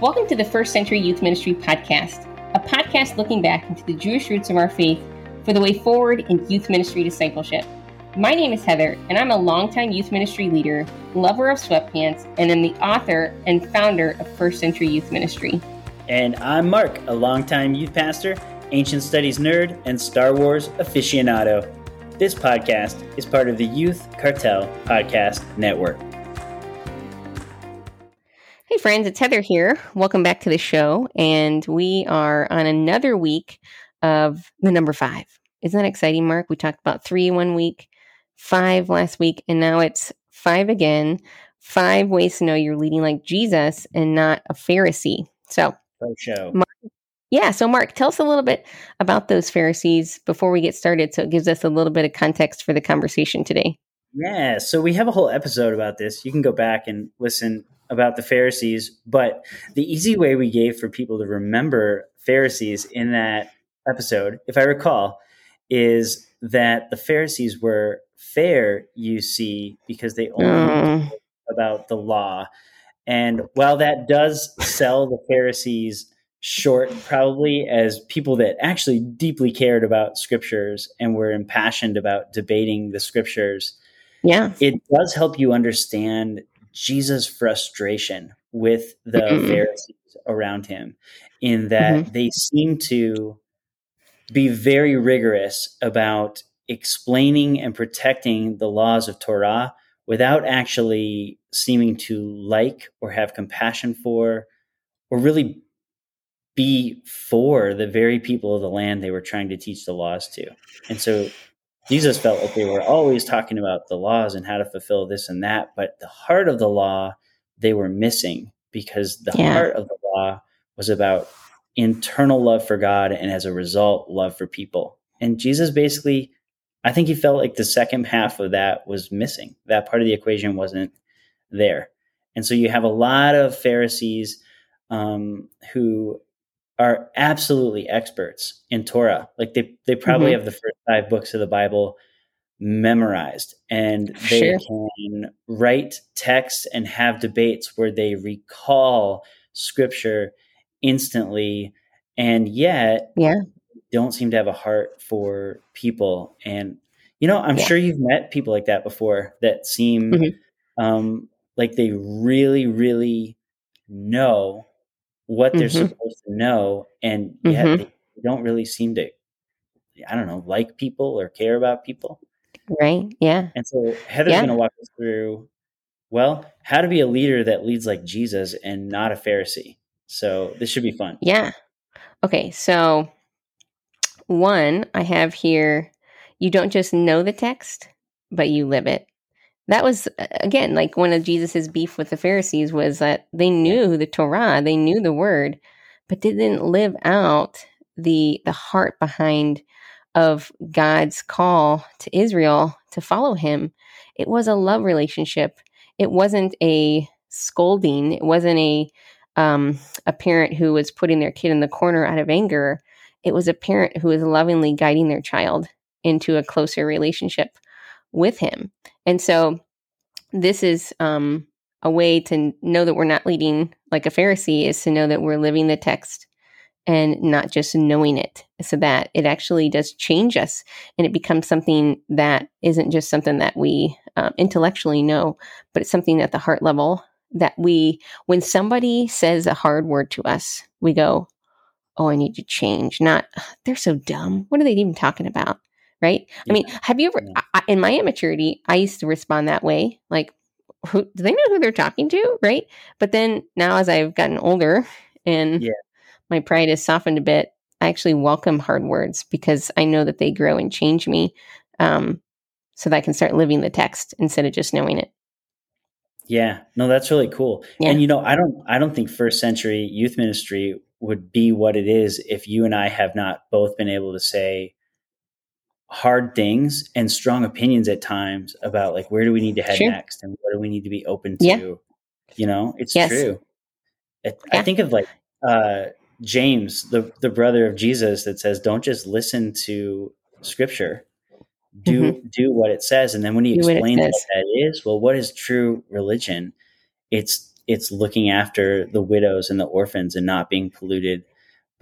Welcome to the First Century Youth Ministry Podcast, a podcast looking back into the Jewish roots of our faith for the way forward in youth ministry discipleship. My name is Heather, and I'm a longtime youth ministry leader, lover of sweatpants, and am the author and founder of First Century Youth Ministry. And I'm Mark, a longtime youth pastor, ancient studies nerd, and Star Wars aficionado. This podcast is part of the Youth Cartel Podcast Network. Hey, friends, it's Heather here. Welcome back to the show. And we are on another week of the number five. Isn't that exciting, Mark? We talked about three one week, five last week, and now it's five again. Five ways to know you're leading like Jesus and not a Pharisee. So, show. Mark, yeah. So, Mark, tell us a little bit about those Pharisees before we get started. So, it gives us a little bit of context for the conversation today. Yeah. So, we have a whole episode about this. You can go back and listen about the Pharisees. But the easy way we gave for people to remember Pharisees in that episode, if I recall, is that the Pharisees were fair, you see, because they only mm. about the law. And while that does sell the Pharisees short, probably as people that actually deeply cared about scriptures and were impassioned about debating the scriptures, yeah, it does help you understand Jesus' frustration with the. Pharisees around him, in that mm-hmm. they seem to be very rigorous about explaining and protecting the laws of Torah without actually seeming to like or have compassion for or really be for the very people of the land they were trying to teach the laws to. And so Jesus felt like they were always talking about the laws and how to fulfill this and that, but the heart of the law they were missing because the yeah. heart of the law was about internal love for God and as a result, love for people. And Jesus basically, I think he felt like the second half of that was missing. That part of the equation wasn't there. And so you have a lot of Pharisees um, who are absolutely experts in Torah. Like they they probably mm-hmm. have the first five books of the Bible memorized and they sure. can write texts and have debates where they recall scripture instantly and yet yeah don't seem to have a heart for people and you know i'm yeah. sure you've met people like that before that seem mm-hmm. um, like they really really know what they're mm-hmm. supposed to know, and yet mm-hmm. they don't really seem to, I don't know, like people or care about people. Right. Yeah. And so Heather's yeah. going to walk us through, well, how to be a leader that leads like Jesus and not a Pharisee. So this should be fun. Yeah. Okay. So, one, I have here, you don't just know the text, but you live it that was again like one of jesus's beef with the pharisees was that they knew the torah they knew the word but didn't live out the the heart behind of god's call to israel to follow him. It was a love relationship. It wasn't a scolding. It wasn't a um, a parent who was putting their kid in the corner out of anger. It was a parent who was lovingly guiding their child into a closer relationship with him. And so this is um, a way to know that we're not leading like a Pharisee is to know that we're living the text and not just knowing it so that it actually does change us and it becomes something that isn't just something that we um, intellectually know but it's something at the heart level that we when somebody says a hard word to us we go oh i need to change not they're so dumb. What are they even talking about right? Yeah. I mean, have you ever, I, in my immaturity, I used to respond that way. Like, who, do they know who they're talking to? Right. But then now, as I've gotten older and yeah. my pride has softened a bit, I actually welcome hard words because I know that they grow and change me um, so that I can start living the text instead of just knowing it. Yeah, no, that's really cool. Yeah. And you know, I don't, I don't think first century youth ministry would be what it is if you and I have not both been able to say, hard things and strong opinions at times about like where do we need to head sure. next and what do we need to be open to yeah. you know it's yes. true it, yeah. i think of like uh, james the the brother of jesus that says don't just listen to scripture do mm-hmm. do what it says and then when he do explains what, what that is well what is true religion it's it's looking after the widows and the orphans and not being polluted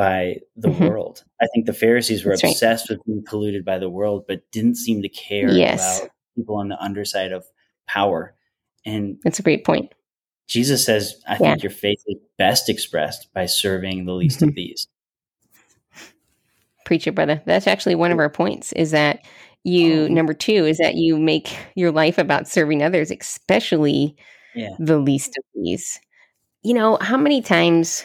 by the mm-hmm. world. I think the Pharisees were That's obsessed right. with being polluted by the world, but didn't seem to care yes. about people on the underside of power. And that's a great point. Jesus says, I yeah. think your faith is best expressed by serving the least mm-hmm. of these. Preacher, brother. That's actually one of our points is that you, oh. number two, is that you make your life about serving others, especially yeah. the least of these. You know, how many times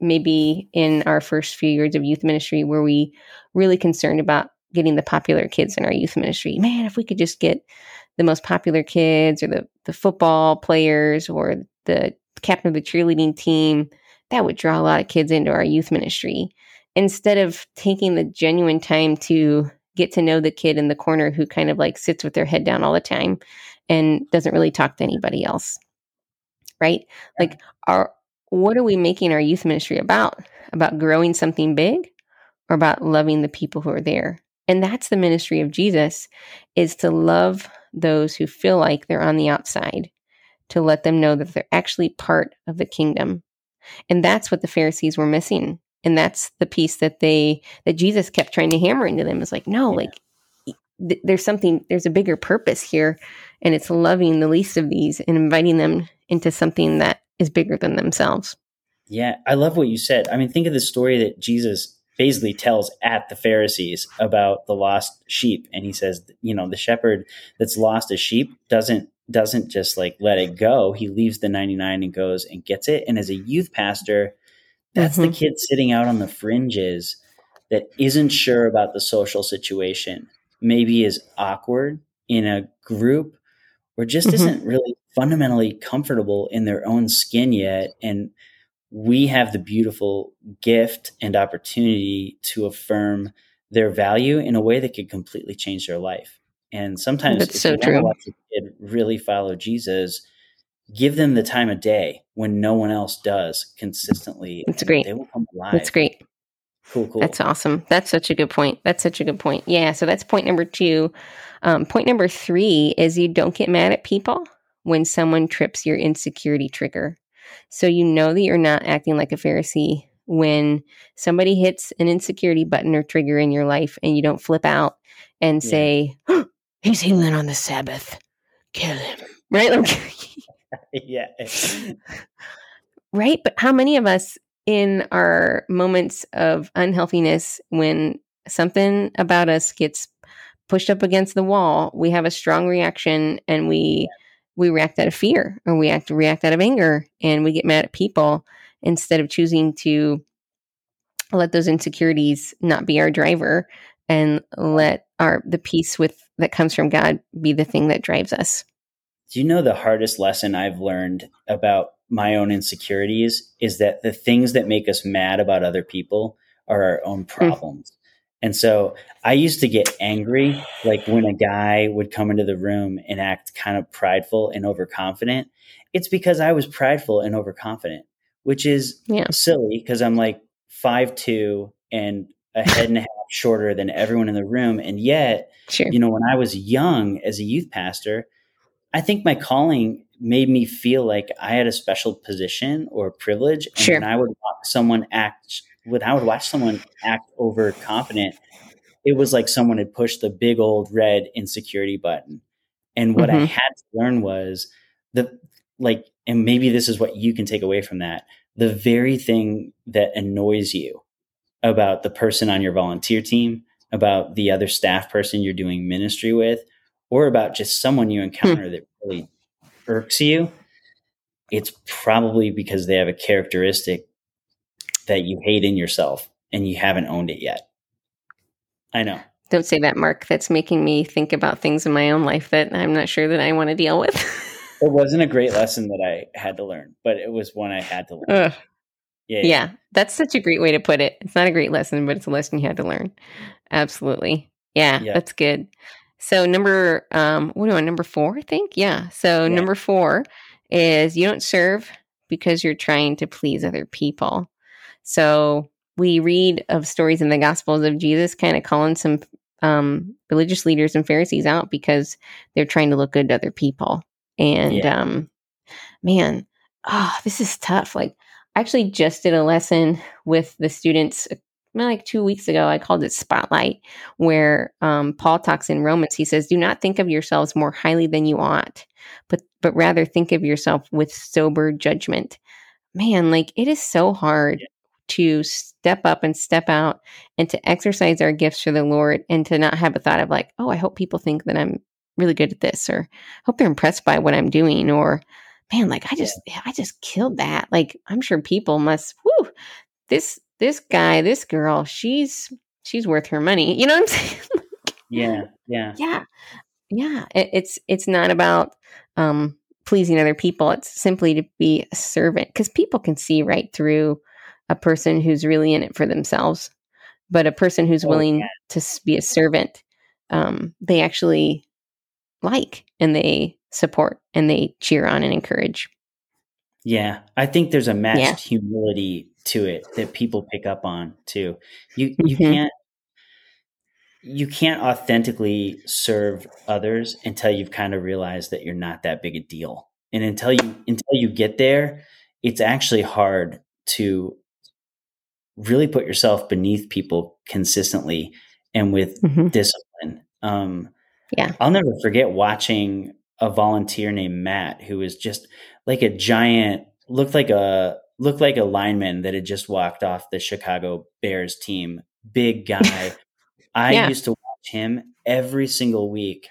maybe in our first few years of youth ministry were we really concerned about getting the popular kids in our youth ministry? Man, if we could just get the most popular kids or the, the football players or the captain of the cheerleading team, that would draw a lot of kids into our youth ministry. Instead of taking the genuine time to get to know the kid in the corner who kind of like sits with their head down all the time and doesn't really talk to anybody else. Right? Like our what are we making our youth ministry about? About growing something big or about loving the people who are there? And that's the ministry of Jesus is to love those who feel like they're on the outside, to let them know that they're actually part of the kingdom. And that's what the Pharisees were missing. And that's the piece that they that Jesus kept trying to hammer into them is like, no, yeah. like th- there's something there's a bigger purpose here and it's loving the least of these and inviting them into something that is bigger than themselves. Yeah, I love what you said. I mean, think of the story that Jesus basically tells at the Pharisees about the lost sheep and he says, you know, the shepherd that's lost a sheep doesn't doesn't just like let it go. He leaves the 99 and goes and gets it. And as a youth pastor, that's mm-hmm. the kid sitting out on the fringes that isn't sure about the social situation, maybe is awkward in a group or just mm-hmm. isn't really fundamentally comfortable in their own skin yet. And we have the beautiful gift and opportunity to affirm their value in a way that could completely change their life. And sometimes that's so true. Watch a kid really follow Jesus, give them the time of day when no one else does consistently. That's great. They will come alive. That's great. Cool, cool. That's awesome. That's such a good point. That's such a good point. Yeah. So that's point number two. Um, point number three is you don't get mad at people when someone trips your insecurity trigger. So you know that you're not acting like a Pharisee when somebody hits an insecurity button or trigger in your life and you don't flip out and yeah. say, oh, he's healing on the Sabbath. Kill him. Right? Like, yeah. right. But how many of us in our moments of unhealthiness when something about us gets pushed up against the wall, we have a strong reaction and we we react out of fear or we act react out of anger and we get mad at people instead of choosing to let those insecurities not be our driver and let our the peace with that comes from God be the thing that drives us. Do you know the hardest lesson I've learned about my own insecurities is that the things that make us mad about other people are our own hmm. problems. Mm. And so I used to get angry, like when a guy would come into the room and act kind of prideful and overconfident. It's because I was prideful and overconfident, which is yeah. silly because I'm like five two and a head and a half shorter than everyone in the room. And yet, sure. you know, when I was young as a youth pastor, I think my calling made me feel like I had a special position or privilege. And sure. I would watch someone act when I would watch someone act overconfident, it was like someone had pushed the big old red insecurity button. And what mm-hmm. I had to learn was the like, and maybe this is what you can take away from that. The very thing that annoys you about the person on your volunteer team, about the other staff person you're doing ministry with, or about just someone you hmm. encounter hmm. that really irks you, it's probably because they have a characteristic that you hate in yourself and you haven't owned it yet. I know. Don't say that, Mark. That's making me think about things in my own life that I'm not sure that I want to deal with. it wasn't a great lesson that I had to learn, but it was one I had to learn. Yeah, yeah, yeah, that's such a great way to put it. It's not a great lesson, but it's a lesson you had to learn. Absolutely. Yeah, yeah. that's good. So number um what do I number 4, I think? Yeah. So yeah. number 4 is you don't serve because you're trying to please other people. So we read of stories in the Gospels of Jesus kind of calling some um, religious leaders and Pharisees out because they're trying to look good to other people. And yeah. um, man, oh, this is tough. Like, I actually just did a lesson with the students like two weeks ago. I called it Spotlight, where um, Paul talks in Romans. He says, "Do not think of yourselves more highly than you ought, but but rather think of yourself with sober judgment." Man, like it is so hard to step up and step out and to exercise our gifts for the Lord and to not have a thought of like, oh, I hope people think that I'm really good at this or hope they're impressed by what I'm doing or man, like I just I just killed that. Like I'm sure people must whoo this this guy, this girl, she's she's worth her money. You know what I'm saying? yeah, yeah. Yeah. Yeah. It, it's it's not about um pleasing other people. It's simply to be a servant because people can see right through a person who's really in it for themselves. But a person who's oh, willing yeah. to be a servant, um, they actually like and they support and they cheer on and encourage. Yeah, I think there's a matched yeah. humility to it that people pick up on too. You you mm-hmm. can't you can't authentically serve others until you've kind of realized that you're not that big a deal. And until you until you get there, it's actually hard to really put yourself beneath people consistently and with mm-hmm. discipline. Um, yeah. I'll never forget watching a volunteer named Matt who was just like a giant looked like a looked like a lineman that had just walked off the Chicago Bears team. Big guy. I yeah. used to watch him every single week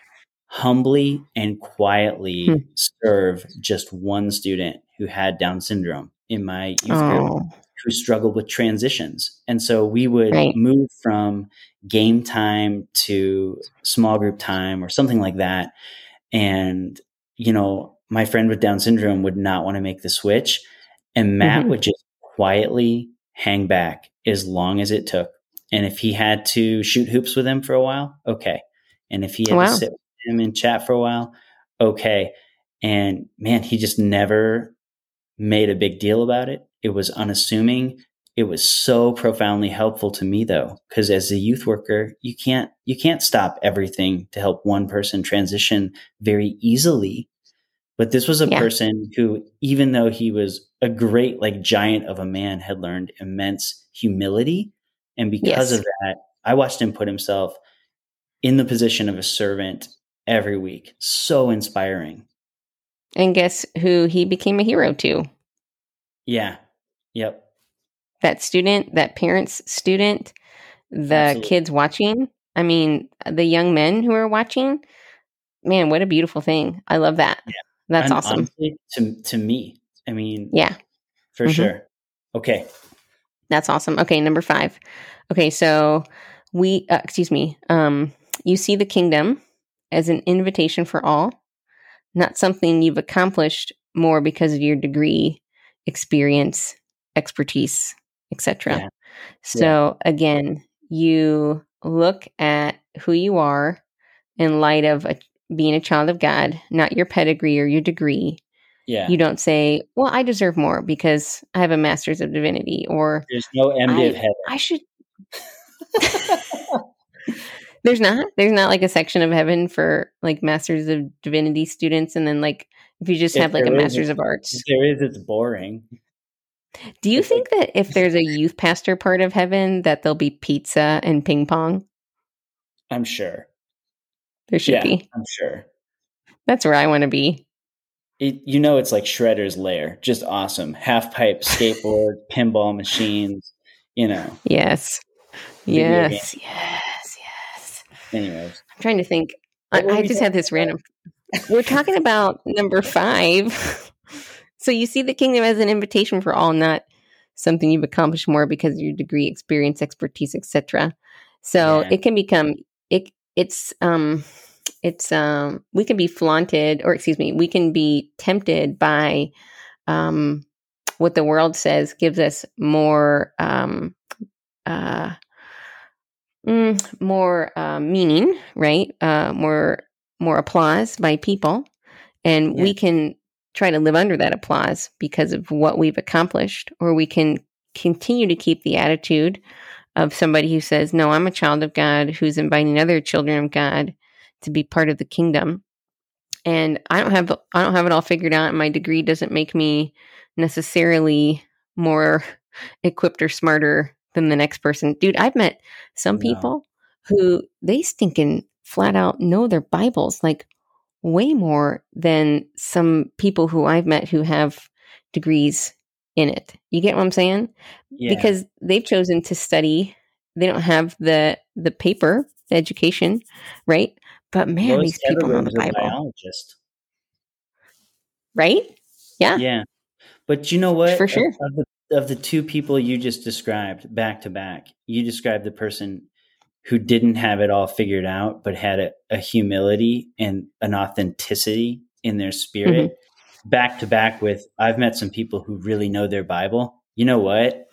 humbly and quietly hmm. serve just one student who had Down syndrome in my youth oh. group who struggled with transitions. And so we would right. move from game time to small group time or something like that. And, you know, my friend with Down syndrome would not want to make the switch. And Matt mm-hmm. would just quietly hang back as long as it took. And if he had to shoot hoops with him for a while, okay. And if he had wow. to sit with him and chat for a while, okay. And man, he just never made a big deal about it. It was unassuming. It was so profoundly helpful to me though, because as a youth worker, you can't you can't stop everything to help one person transition very easily. But this was a yeah. person who, even though he was a great, like giant of a man, had learned immense humility. And because yes. of that, I watched him put himself in the position of a servant every week. So inspiring. And guess who he became a hero to? Yeah. Yep. That student, that parent's student, the Absolutely. kids watching. I mean, the young men who are watching. Man, what a beautiful thing. I love that. Yeah. That's and awesome. Honestly, to to me, I mean, yeah. For mm-hmm. sure. Okay. That's awesome. Okay, number 5. Okay, so we uh, excuse me. Um you see the kingdom as an invitation for all, not something you've accomplished more because of your degree experience, expertise, etc. Yeah. So yeah. again, you look at who you are in light of a, being a child of God, not your pedigree or your degree. Yeah. You don't say, "Well, I deserve more because I have a master's of divinity," or "There's no MD of heaven." I should. There's not. There's not like a section of heaven for like masters of divinity students, and then like if you just if have like a master's of arts. There is, it's boring. Do you think that if there's a youth pastor part of heaven, that there'll be pizza and ping pong? I'm sure. There should yeah, be. I'm sure. That's where I want to be. It, you know, it's like Shredder's lair. Just awesome. Half pipe skateboard, pinball machines. You know. Yes. Yes. Yes. Yes. Anyways, I'm trying to think. I, I just had this random we're talking about number five. so you see the kingdom as an invitation for all, not something you've accomplished more because of your degree, experience, expertise, etc. So yeah. it can become it. It's um, it's um, we can be flaunted, or excuse me, we can be tempted by um, what the world says gives us more um, uh, mm, more uh, meaning, right? Uh, more more applause by people and yeah. we can try to live under that applause because of what we've accomplished or we can continue to keep the attitude of somebody who says no i'm a child of god who's inviting other children of god to be part of the kingdom and I don't have I don't have it all figured out. And my degree doesn't make me necessarily more equipped or smarter than the next person. Dude, I've met some people who they stinking flat out know their Bibles like way more than some people who I've met who have degrees in it. You get what I'm saying? Yeah. Because they've chosen to study. They don't have the the paper, the education, right? But man, Most these people know the Bible. Biologist. Right? Yeah. Yeah. But you know what? For sure. Of the, of the two people you just described back to back, you described the person who didn't have it all figured out, but had a, a humility and an authenticity in their spirit. Mm-hmm. Back to back with, I've met some people who really know their Bible. You know what?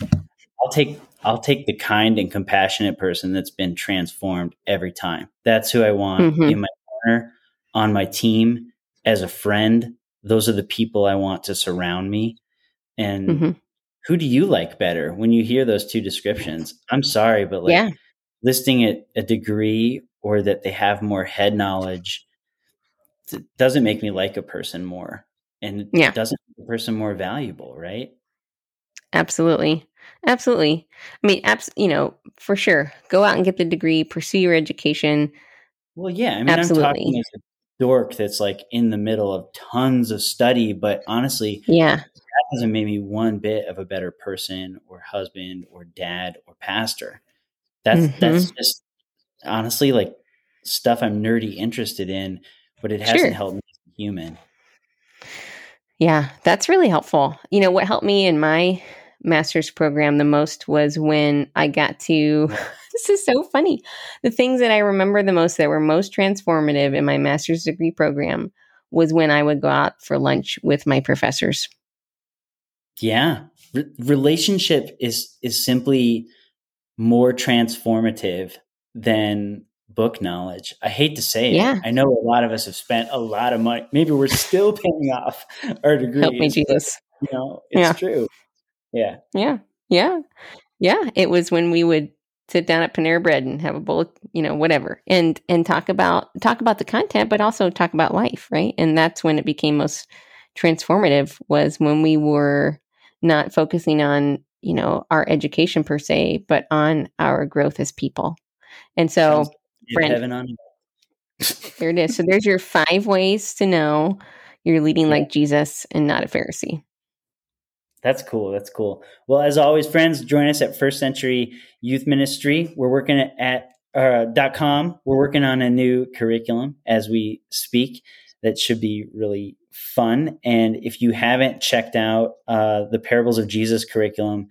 I'll take I'll take the kind and compassionate person that's been transformed every time. That's who I want mm-hmm. in my corner, on my team, as a friend. Those are the people I want to surround me. And mm-hmm. who do you like better when you hear those two descriptions? I'm sorry, but like yeah. listing it a degree or that they have more head knowledge doesn't make me like a person more. And yeah. doesn't make a person more valuable, right? Absolutely. Absolutely. I mean, abs- you know, for sure. Go out and get the degree, pursue your education. Well, yeah. I mean, Absolutely. I'm talking as a dork that's like in the middle of tons of study, but honestly, yeah, that hasn't made me one bit of a better person or husband or dad or pastor. That's mm-hmm. that's just honestly like stuff I'm nerdy interested in, but it hasn't sure. helped me as a human. Yeah, that's really helpful. You know, what helped me in my master's program the most was when I got to, this is so funny. The things that I remember the most that were most transformative in my master's degree program was when I would go out for lunch with my professors. Yeah. Re- relationship is, is simply more transformative than book knowledge. I hate to say it. Yeah. I know a lot of us have spent a lot of money. Maybe we're still paying off our degrees. Help me, Jesus. You know, it's yeah. true. Yeah. Yeah. Yeah. Yeah. It was when we would sit down at Panera Bread and have a bowl, of, you know, whatever, and and talk about talk about the content, but also talk about life, right? And that's when it became most transformative was when we were not focusing on you know our education per se, but on our growth as people. And so, friend, there it is. So there's your five ways to know you're leading like Jesus and not a Pharisee. That's cool. That's cool. Well, as always, friends, join us at First Century Youth Ministry. We're working at uh, .com. We're working on a new curriculum as we speak that should be really fun. And if you haven't checked out uh, the Parables of Jesus curriculum,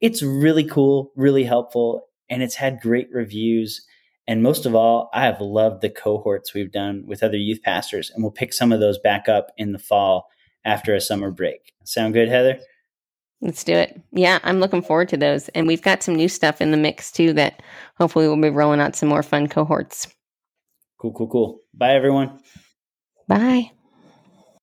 it's really cool, really helpful, and it's had great reviews. And most of all, I have loved the cohorts we've done with other youth pastors, and we'll pick some of those back up in the fall after a summer break. Sound good, Heather? Let's do it. Yeah, I'm looking forward to those. And we've got some new stuff in the mix too that hopefully we'll be rolling out some more fun cohorts. Cool, cool, cool. Bye, everyone. Bye.